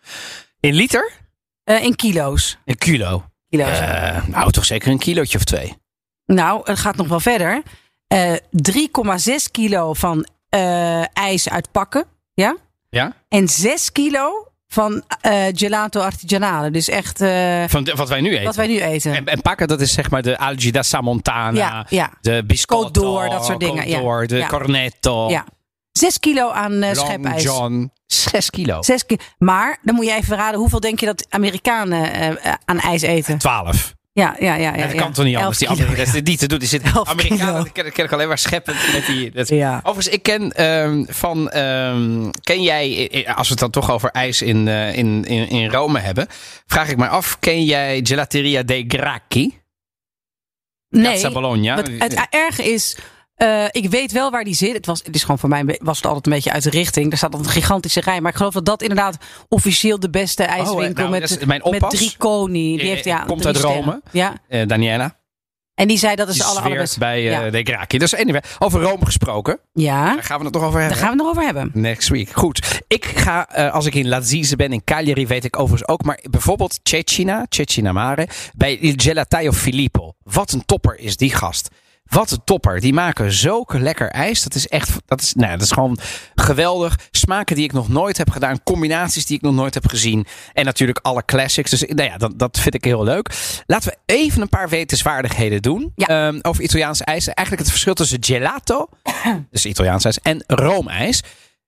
A: In liter?
B: Eh, in kilo's.
A: Een kilo.
B: kilo's.
A: Eh, nou, toch zeker een kilootje of twee.
B: Nou, het gaat nog wel verder. Eh 3,6 kilo van eh, ijs uit pakken. Ja?
A: Ja?
B: En 6 kilo van eh, gelato artigianale. Dus echt eh,
A: Van de- wat wij nu eten.
B: wat wij nu eten.
A: En, en pakken, dat is zeg maar de Algida Samontana.
B: Ja, ja.
A: De biscotto.
B: D'Or, dat soort dingen, ja.
A: de cornetto.
B: Ja. 6 kilo aan eh, schepijs.
A: John. Zes kilo.
B: 6 kilo. Maar dan moet je even raden, hoeveel denk je dat Amerikanen eh, eh, aan ijs eten?
A: Twaalf.
B: Ja, ja, ja. ja,
A: dat
B: ja.
A: kan toch niet
B: Elf
A: anders? Die andere, dat is niet te doen. Die zit
B: Elf
A: Amerikanen, die ken, ken ik alleen maar scheppend met die. Dat,
B: Ja.
A: Overigens, ik ken ehm, van. ehm, ken jij, eh, als we het dan toch over ijs in, eh, in, in, in Rome hebben, vraag ik me af: ken jij Gelateria dei Gracchi?
B: Nee,
A: Piazza Bologna.
B: wat het erge is... eh, ik weet wel waar die zit. Het, was, het is gewoon voor mij was het altijd een beetje uit de richting. Er staat altijd een gigantische rij. Maar ik geloof dat dat inderdaad officieel de beste ijswinkel
A: nou,
B: met,
A: mijn
B: met drie. Die
A: Eh,
B: heeft ja,
A: komt uit Rome.
B: sterren. Ja.
A: Eh, Daniela.
B: En die zei dat is
A: zweert
B: allerbeste.
A: bij eh
B: ja.
A: de Gracchi. Dus anyway, over Rome gesproken.
B: ja,
A: Daar gaan we het nog over hebben.
B: daar gaan we het nog over hebben.
A: Next week. Goed. Ik ga, eh, als ik in Lazise ben, in Cagliari, weet ik overigens ook. Maar bijvoorbeeld Cecina, Cecina Mare, bij Il Gelataio Filippo. Wat een topper is die gast. Wat een topper. Die maken zulke lekker ijs. Dat is echt, dat is, nou, dat is gewoon geweldig. Smaken die ik nog nooit heb gedaan. Combinaties die ik nog nooit heb gezien. En natuurlijk alle classics. Dus nou ja, dat, dat vind ik heel leuk. Laten we even een paar wetenswaardigheden doen.
B: Ja.
A: Ehm, over Italiaanse ijs. Eigenlijk het verschil tussen gelato, <coughs> dus Italiaans ijs, en roomijs.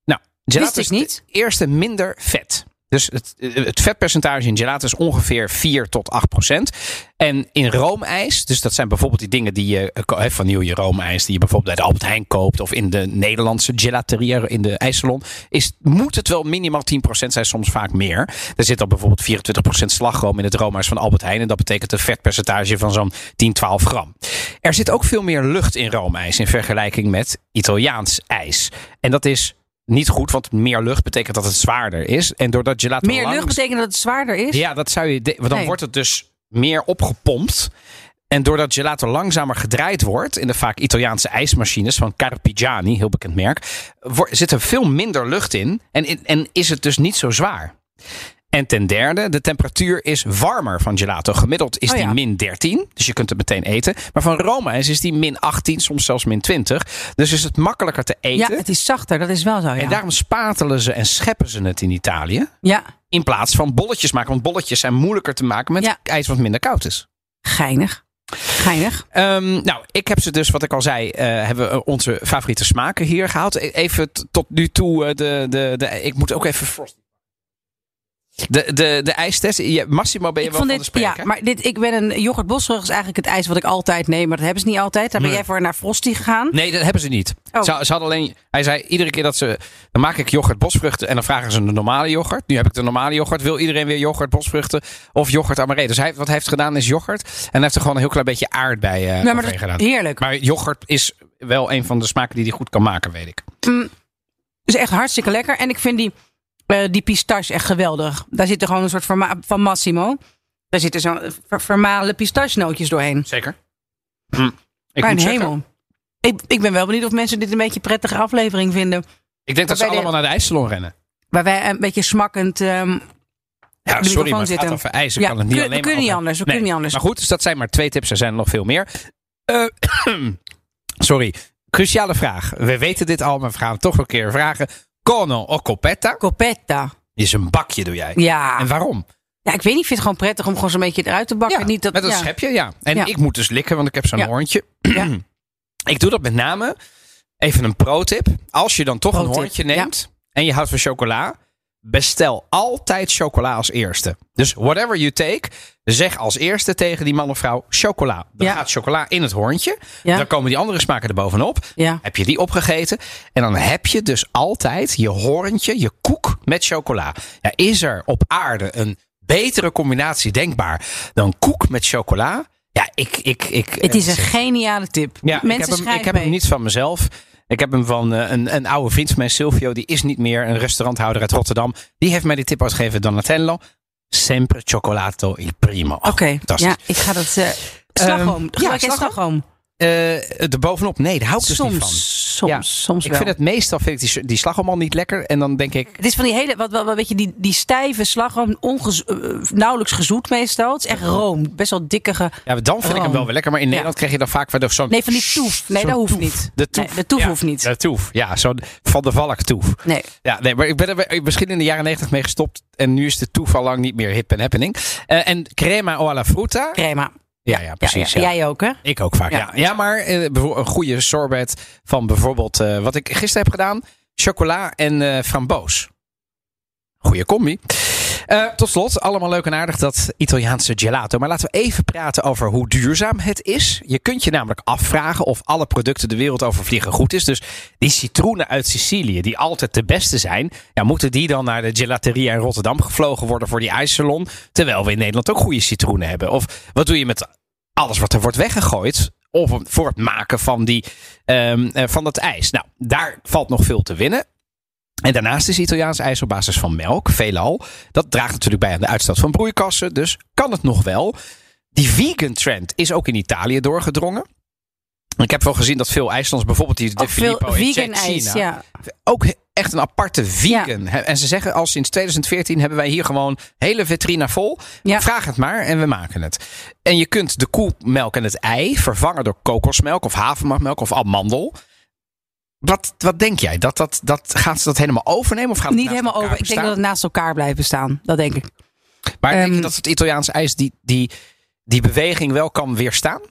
A: Nou, gelato is
B: niet.
A: de eerste minder vet. Dus het, vetpercentage in gelato is ongeveer 4 tot 8 procent. En in roomijs, dus dat zijn bijvoorbeeld die dingen die je, eh, hè, vanille roomijs, die je bijvoorbeeld bij Albert Heijn koopt of in de Nederlandse gelateria in de ijssalon, is, moet het wel minimaal 10 procent zijn, soms vaak meer. Er zit al bijvoorbeeld 24 procent slagroom in het roomijs van Albert Heijn en dat betekent een vetpercentage van zo'n 10, 12 gram. Er zit ook veel meer lucht in roomijs in vergelijking met Italiaans ijs. En dat is niet goed, want meer lucht betekent dat het zwaarder is. En doordat gelato
B: Meer
A: langs-
B: lucht betekent dat het zwaarder is?
A: Ja, dat zou je. want dan
B: Nee.
A: wordt het dus meer opgepompt. En doordat gelato langzamer gedraaid wordt in de vaak Italiaanse ijsmachines van Carpigiani, heel bekend merk, zit er veel minder lucht in en, in- en is het dus niet zo zwaar. En ten derde, de temperatuur is warmer van gelato. Gemiddeld is
B: Oh
A: die
B: ja.
A: min 13, dus je kunt het meteen eten. Maar van roomijs is die min 18, soms zelfs min 20. Dus is het makkelijker te
B: Ja,
A: eten.
B: het is zachter, dat is wel zo. Ja.
A: En daarom spatelen ze en scheppen ze het in Italië.
B: ja,
A: In plaats van bolletjes maken. Want bolletjes zijn moeilijker te maken met
B: Ja.
A: ijs wat minder koud is.
B: geinig. Geinig.
A: Ehm, nou, ik heb ze dus, wat ik al zei, eh, hebben we onze favoriete smaken hier gehaald. E- Even tot nu toe, eh, de, de, de, ik moet ook even Frosty. De, de, de ijstest. Je- Massimo ben je
B: Ik
A: wel van
B: dit,
A: de
B: ja, maar dit, ik ben een yoghurt bosrug is eigenlijk het ijs wat ik altijd neem, maar dat hebben ze niet altijd. Daar ben
A: Nee.
B: jij voor naar Frosty gegaan.
A: Nee, dat hebben ze niet.
B: Oh.
A: Ze, ze hadden alleen, hij zei iedere keer dat ze. Dan maak ik yoghurt bosvruchten en dan vragen ze een normale yoghurt. Nu heb ik de normale yoghurt. Wil iedereen weer yoghurt bosvruchten of yoghurt amaré? Dus hij, wat hij heeft gedaan is yoghurt. En hij heeft er gewoon een heel klein beetje aardbei eh
B: Ja, maar dat,
A: gedaan.
B: heerlijk.
A: Maar yoghurt is wel een van de smaken die hij goed kan maken, weet ik.
B: is echt hartstikke lekker. En ik vind die, eh, die pistache echt geweldig. Daar zit er gewoon een soort verma- van Massimo. Daar zitten zo'n ver- vermalen pistachenootjes doorheen.
A: Zeker. Hm. Ik
B: Mijn hemel. Ik, ik ben wel benieuwd of mensen dit een beetje een prettige aflevering vinden.
A: ik denk dat ze
B: de-
A: allemaal naar de ijssalon rennen.
B: Waar wij een beetje smakkend... ehm,
A: Ja, sorry, maar het
B: zitten.
A: gaat over ijs.
B: Ja,
A: kan het niet
B: kun-
A: alleen
B: we kunnen
A: maar
B: niet anders, we
A: Nee.
B: kunnen niet anders.
A: Maar goed, dus dat zijn maar twee tips. Er zijn er nog veel meer. Eh, <clears throat> sorry. Cruciale vraag. We weten dit al, maar we gaan het toch een keer vragen. Cono o coppetta?
B: Coppetta.
A: Is een bakje, doe jij.
B: Ja.
A: En waarom?
B: ja, ik weet niet. Ik vind het gewoon prettig om gewoon zo'n beetje eruit te bakken.
A: Ja,
B: niet dat,
A: met een
B: ja.
A: schepje, ja. En
B: Ja.
A: ik moet dus likken, want ik heb zo'n hoorntje.
B: Ja. <clears throat>
A: ik doe dat met name. Even een pro-tip. Als je dan toch een hoorntje neemt en je houdt van chocola, bestel altijd chocola als eerste. Dus whatever you take, zeg als eerste tegen die man of vrouw chocola. Dan
B: Ja.
A: gaat chocola in het hoorntje.
B: Ja.
A: Dan komen die andere smaken er bovenop.
B: Ja.
A: Heb je die opgegeten? En dan heb je dus altijd je hoorntje, je koek met chocola. Ja, is er op aarde een betere combinatie denkbaar dan koek met chocola? Ja, ik. ik, ik
B: Het is een geniale tip.
A: ja, ik
B: Mensen
A: heb, hem, ik heb hem niet van mezelf. Ik heb hem van eh, een, een oude vriend van mij, Silvio. Die is niet meer een restauranthouder uit Rotterdam. Die heeft mij die tip uitgegeven. Donatello. Sempre cioccolato il primo.
B: Oké,
A: fantastisch.
B: ja, ik ga dat... eh slagroom.
A: ja,
B: Gebruik jij
A: slagroom.
B: slagroom?
A: Eh, er bovenop, nee, daar hou ik dus niet van.
B: Soms,
A: Ja,
B: soms
A: Ik vind het meestal vind ik die, die slagroom al niet lekker. En dan denk ik,
B: Het is van die hele, wat, wat, wat weet je, die, die stijve slagroom, ongez, eh, nauwelijks gezoet meestal. Het is echt room, best wel dikkige.
A: ja, dan vind ik hem wel weer lekker. Maar in Nederland krijg je dan vaak weer zo'n...
B: Nee, van die toef. Nee, dat hoeft
A: toef.
B: niet.
A: De toef.
B: Nee, de toef
A: Ja,
B: hoeft niet.
A: De toef, ja. Zo'n Van de Valk toef.
B: Nee.
A: Ja, nee, maar ik ben er misschien in de jaren negentig mee gestopt. En nu is de toef al lang niet meer hip en happening. Eh, en crema o alla frutta.
B: Crema.
A: Ja, ja, precies.
B: Ja. Jij ook, hè?
A: Ik ook vaak, ja.
B: Ja.
A: Maar eh, een goede sorbet van bijvoorbeeld... eh, wat ik gisteren heb gedaan. Chocola en eh, framboos. Goeie combi. Eh, tot slot, allemaal leuk en aardig dat Italiaanse gelato. Maar laten we even praten over hoe duurzaam het is. Je kunt je namelijk afvragen of alle producten de wereld over vliegen goed is. Dus die citroenen uit Sicilië, die altijd de beste zijn, ja, moeten die dan naar de gelateria in Rotterdam gevlogen worden voor die ijssalon? Terwijl we in Nederland ook goede citroenen hebben. Of wat doe je met alles wat er wordt weggegooid? Of voor het maken van, die, ehm, eh, van dat ijs. Nou, daar valt nog veel te winnen. En daarnaast is Italiaans ijs op basis van melk, veelal. Dat draagt natuurlijk bij aan de uitstoot van broeikassen. Dus kan het nog wel. Die vegan trend is ook in Italië doorgedrongen. Ik heb wel gezien dat veel IJslands, bijvoorbeeld die de Filippo in
B: vegan ijs, ja.
A: ook echt een aparte vegan. En ze zeggen al sinds 2014 hebben wij hier gewoon hele vitrina vol.
B: Ja.
A: Vraag het maar en we maken het. En je kunt de koemelk en het ei vervangen door kokosmelk of havermelk of amandel. Wat, wat denk jij? Dat, dat, dat, gaat ze dat helemaal overnemen? Of gaat het
B: Niet helemaal over. Ik denk dat het naast elkaar blijven staan. Dat denk ik.
A: Maar denk je
B: Ehm,
A: dat het Italiaanse ijs die, die, die beweging wel kan weerstaan?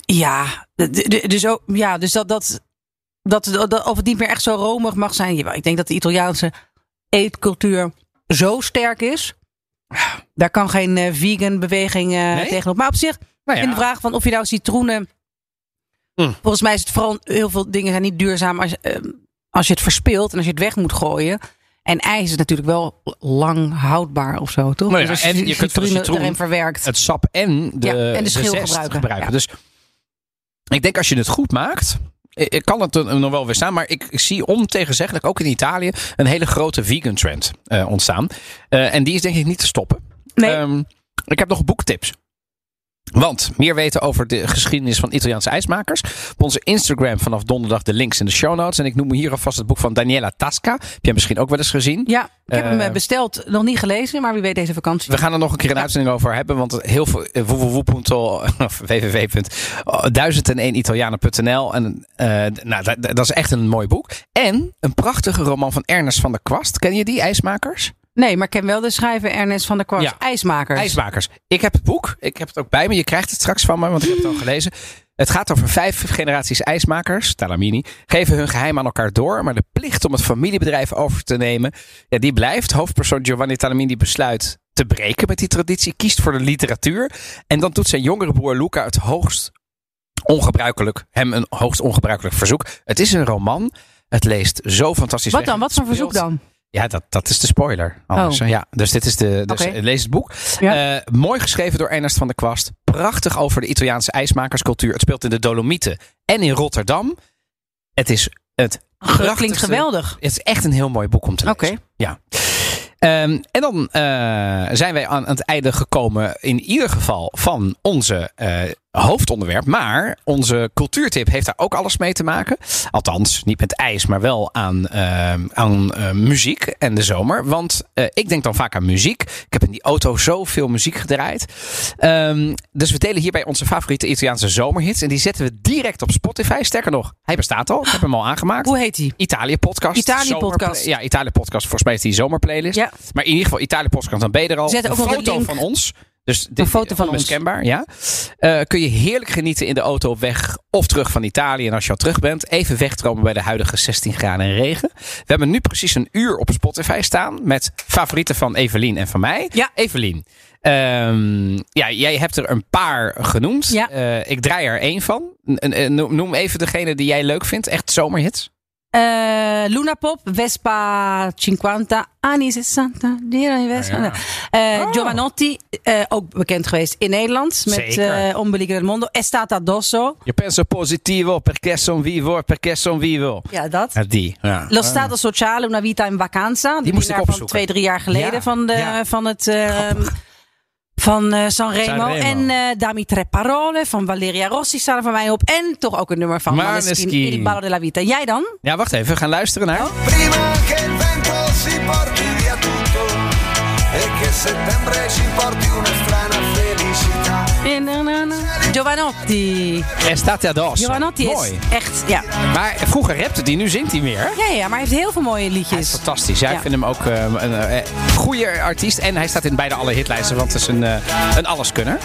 B: Ja, dus, ook, ja, dus dat, dat, dat, dat, of het niet meer echt zo romig mag zijn. Ik denk dat de Italiaanse eetcultuur zo sterk is. Daar kan geen eh, vegan beweging eh,
A: Nee?
B: tegenop. Maar op zich,
A: Nou ja.
B: in de vraag van of je nou citroenen...
A: Hm.
B: Volgens mij is het vooral heel veel dingen zijn niet duurzaam als, je, eh, als je het verspilt en als je het weg moet gooien. En ijs is natuurlijk wel lang houdbaar of zo, toch?
A: Nou ja,
B: Dus
A: en je kunt de citroen
B: erin verwerkt.
A: het sap en de,
B: Ja, en de schil gebruiken. Ja.
A: Dus ik denk als je het goed maakt, ik ik kan het nog wel weer staan, maar ik, ik zie ontegenzeggelijk ook in Italië een hele grote vegan trend eh, ontstaan. Eh, en die is denk ik niet te stoppen.
B: Nee.
A: Ehm, ik heb nog boektips. Want meer weten over de geschiedenis van Italiaanse ijsmakers. Op onze Instagram vanaf donderdag de links in de show notes. En ik noem hier alvast het boek van Daniela Tasca. Heb jij misschien ook wel eens gezien?
B: Ja, ik heb hem
A: Eh,
B: eh, besteld, nog niet gelezen, maar wie weet deze vakantie.
A: We gaan er nog een keer een uitzending over hebben. Want heel veel eh, www. <laughs> of www.1001italianen.nl En eh, nou, dat, dat is echt een mooi boek. En een prachtige roman van Ernest van der Kwast. Ken je die, IJsmakers?
B: Nee, maar ik ken wel de schrijver Ernest van der Kwast.
A: Ja.
B: IJsmakers.
A: IJsmakers. Ik heb het boek. Ik heb het ook bij me. Je krijgt het straks van me, want ik heb het al <gasps> gelezen. Het gaat over vijf generaties ijsmakers, Talamini, geven hun geheim aan elkaar door. Maar de plicht om het familiebedrijf over te nemen, ja, die blijft. Hoofdpersoon Giovanni Talamini besluit te breken met die traditie, kiest voor de literatuur. En dan doet zijn jongere broer Luca het hoogst ongebruikelijk, hem een hoogst ongebruikelijk verzoek. Het is een roman. Het leest zo fantastisch.
B: Wat
A: weg.
B: dan? Wat voor verzoek dan?
A: Ja, dat, dat is de spoiler. Anders,
B: Oh.
A: ja, dus dit is de. Dus lees het boek.
B: Ja.
A: Eh, mooi geschreven door Ernest van der Kwast. Prachtig over de Italiaanse ijsmakerscultuur. Het speelt in de Dolomieten en in Rotterdam. Het is het
B: Dat klinkt geweldig.
A: Het is echt een heel mooi boek om te lezen.
B: Oké.
A: Ja. Ehm, en dan eh, zijn wij aan, het einde gekomen, in ieder geval, van onze eh, hoofdonderwerp. Maar onze cultuurtip heeft daar ook alles mee te maken. Althans, niet met ijs, maar wel aan, ehm, aan eh, muziek en de zomer. Want eh, ik denk dan vaak aan muziek. Ik heb in die auto zoveel muziek gedraaid. Ehm, dus we delen hierbij onze favoriete Italiaanse zomerhits. En die zetten we direct op Spotify. Sterker nog, hij bestaat al. Ik heb hem al aangemaakt.
B: Hoe heet die?
A: Italië podcast.
B: Italië podcast.
A: Ja, Italië podcast. Volgens mij is die zomerplaylist.
B: Ja.
A: Maar in ieder geval Italië podcast, dan ben je er al.
B: Zet ook
A: een foto van ons. Dus dit,
B: foto van ons.
A: onmiskenbaar, ja. Eh, kun je heerlijk genieten in de auto op weg of terug van Italië. En als je al terug bent, even wegdromen bij de huidige 16 graden en regen. We hebben nu precies een uur op Spotify staan met favorieten van Evelien en van mij.
B: Ja.
A: Evelien, ehm, ja, jij hebt er een paar genoemd.
B: Ja.
A: Eh, ik draai er één van. Noem even degene die jij leuk vindt. Echt zomerhits.
B: Eh, Luna Pop, Vespa 50, anni 60, die Vespa.
A: Ja.
B: Eh,
A: Oh.
B: Giovanotti, eh, ook bekend geweest in Nederland. Met uh, Ombelico del Mondo. Estata Addosso.
A: Je penso positivo perché son vivo, perché son vivo.
B: Ja, dat.
A: Ja, die. Ja.
B: Lo Stato Sociale, Una Vita in Vacanza.
A: Die moest ik
B: winnaar van twee, drie jaar geleden van, de, van het... van eh, Sanremo.
A: Sanremo.
B: En eh Dami Tre Parole van Valeria Rossi staan er van mij op. En toch ook een nummer van Maneskin. Il Ballo della Vita. Jij dan?
A: ja, wacht even. We gaan luisteren naar...
D: Prima che il vento si porti via tutto e che settembre ci porti una.
B: Giovanotti.
A: Estate addosso.
B: Giovanotti
A: Mooi.
B: is echt... Ja.
A: Maar vroeger rapte die, nu zingt hij meer.
B: Ja, ja, maar hij heeft heel veel mooie
A: Hij is
B: liedjes.
A: fantastisch. Ja, ik vind hem ook eh, een eh, goede artiest. En hij staat in beide alle hitlijsten, want het is een, eh, een alleskunner.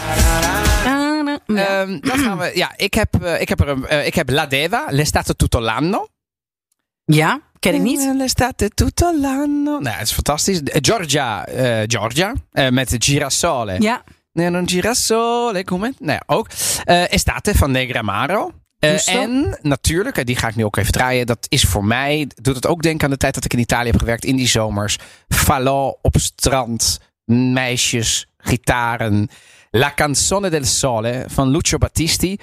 B: Ja.
A: Ehm, dan gaan we, ja, ik heb, eh, ik heb, er een, eh, ik heb La Deva, L'estate tutto l'anno.
B: Ja, ken ik niet.
A: Eh, L'estate tutto l'anno. Nou, het is fantastisch. Eh, Giorgia, eh, Giorgia eh, met Girasole.
B: Ja,
A: non girasole, come? Nou ja, ook. Eh, Estate van Negramaro. Eh, en natuurlijk, eh, die ga ik nu ook even draaien. Dat is voor mij, doet het ook denken aan de tijd dat ik in Italië heb gewerkt. In die zomers. Falò op strand. Meisjes, gitaren. La canzone del sole van Lucio Battisti.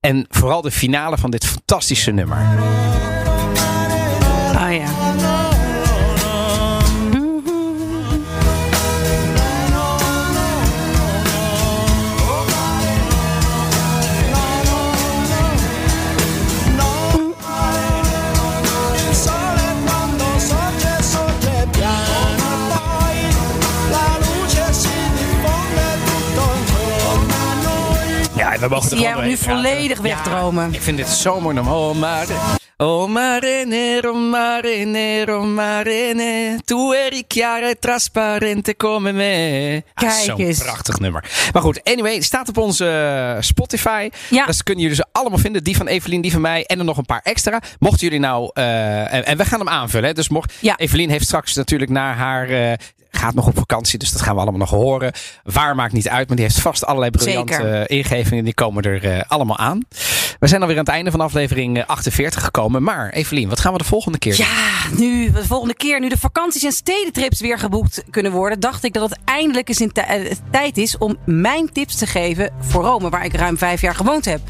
A: En vooral de finale van dit fantastische nummer.
B: oh ja.
A: We mogen
B: jij nu volledig wegdromen.
A: Ik vind dit zo mooi nummer. Oh, maar Oh mare nero, mare nero, mare ne. Tu eri chiara e trasparente come me. Ah,
B: Kijk
A: Zo'n
B: eens.
A: prachtig nummer. Maar goed, anyway, staat op onze eh, Spotify.
B: Ja.
A: Dat kunnen jullie ze allemaal vinden. Die van Evelien, die van mij en er nog een paar extra. Mochten jullie nou... eh, en, en we gaan hem aanvullen. Hè? Dus mocht...
B: Ja.
A: Evelien heeft straks natuurlijk naar haar... eh, gaat nog op vakantie, dus dat gaan we allemaal nog horen. Waar maakt niet uit, maar die heeft vast allerlei briljante
B: Zeker.
A: eh, ingevingen. Die komen er eh, allemaal aan. We zijn alweer aan het einde van aflevering eh, 48 gekomen. Maar Evelien, wat gaan we de volgende keer doen?
B: Ja, nu, de volgende keer, nu de vakanties en stedentrips weer geboekt kunnen worden, dacht ik dat het eindelijk eens in eh, tijd is om mijn tips te geven voor Rome, waar ik ruim vijf jaar gewoond heb.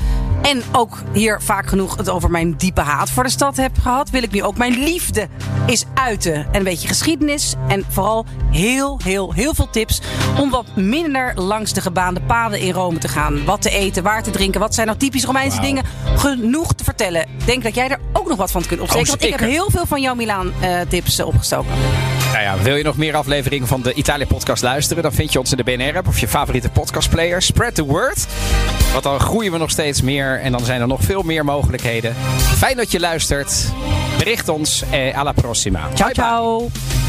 B: En ook hier vaak genoeg het over mijn diepe haat voor de stad heb gehad, wil ik nu ook mijn liefde eens uiten. En een beetje geschiedenis en vooral heel, heel, heel veel tips om wat minder langs de gebaande paden in Rome te gaan. Wat te eten, waar te drinken, wat zijn nou typisch Romeinse dingen. Genoeg te vertellen. Denk dat jij er ook nog wat van kunt opsteken, want ik heb heel veel van jouw Milaan eh, tips eh, opgestoken.
A: Nou ja, wil je nog meer afleveringen van de Italië podcast luisteren? Dan vind je ons in de BNR-app of je favoriete podcastplayer. Spread the word. Want dan groeien we nog steeds meer en dan zijn er nog veel meer mogelijkheden. Fijn dat je luistert. Bericht ons. Eh, alla prossima.
B: Ciao,
A: Bye bye.
B: ciao.